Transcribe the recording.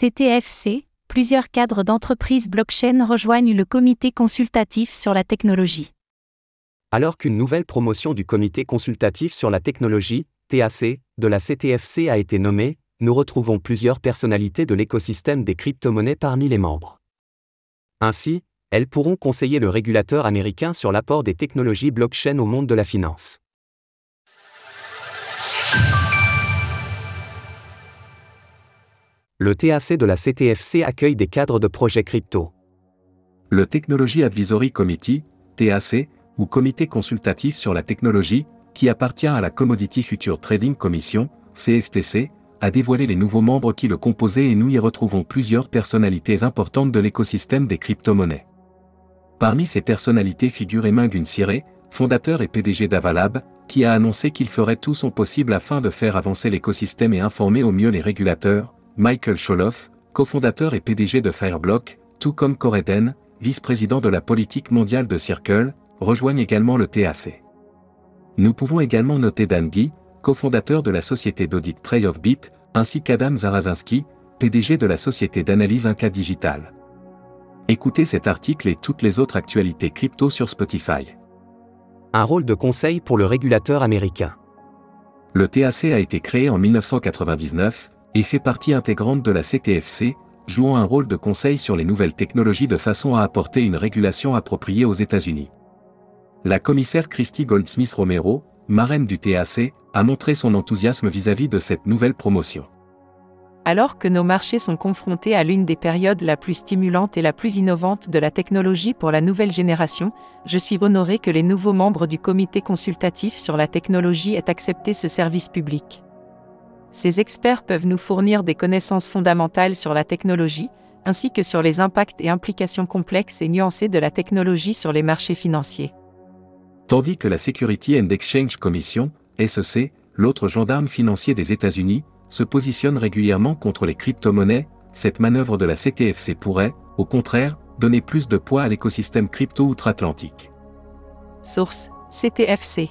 CTFC, plusieurs cadres d'entreprises blockchain rejoignent le comité consultatif sur la technologie. Alors qu'une nouvelle promotion du comité consultatif sur la technologie, TAC, de la CTFC a été nommée, nous retrouvons plusieurs personnalités de l'écosystème des crypto-monnaies parmi les membres. Ainsi, elles pourront conseiller le régulateur américain sur l'apport des technologies blockchain au monde de la finance. Le TAC de la CTFC accueille des cadres de projets crypto. Le Technology Advisory Committee, TAC, ou Comité consultatif sur la technologie, qui appartient à la Commodity Future Trading Commission, CFTC, a dévoilé les nouveaux membres qui le composaient et nous y retrouvons plusieurs personnalités importantes de l'écosystème des crypto-monnaies. Parmi ces personnalités figure Emingun Siré, fondateur et PDG d'Avalab, qui a annoncé qu'il ferait tout son possible afin de faire avancer l'écosystème et informer au mieux les régulateurs, Michael Scholoff, cofondateur et PDG de Fireblock, tout comme Coreden, vice-président de la politique mondiale de Circle, rejoignent également le TAC. Nous pouvons également noter Dan Guy, cofondateur de la société d'audit Tray of Bit, ainsi qu'Adam Zarazinski, PDG de la société d'analyse Inca Digital. Écoutez cet article et toutes les autres actualités crypto sur Spotify. Un rôle de conseil pour le régulateur américain. Le TAC a été créé en 1999 et fait partie intégrante de la CTFC, jouant un rôle de conseil sur les nouvelles technologies de façon à apporter une régulation appropriée aux États-Unis. La commissaire Christy Goldsmith Romero, marraine du TAC, a montré son enthousiasme vis-à-vis de cette nouvelle promotion. Alors que nos marchés sont confrontés à l'une des périodes la plus stimulantes et la plus innovante de la technologie pour la nouvelle génération, je suis honoré que les nouveaux membres du comité consultatif sur la technologie aient accepté ce service public. Ces experts peuvent nous fournir des connaissances fondamentales sur la technologie, ainsi que sur les impacts et implications complexes et nuancées de la technologie sur les marchés financiers. Tandis que la Security and Exchange Commission, SEC, l'autre gendarme financier des États-Unis, se positionne régulièrement contre les crypto-monnaies, cette manœuvre de la CTFC pourrait, au contraire, donner plus de poids à l'écosystème crypto outre-Atlantique. Source CTFC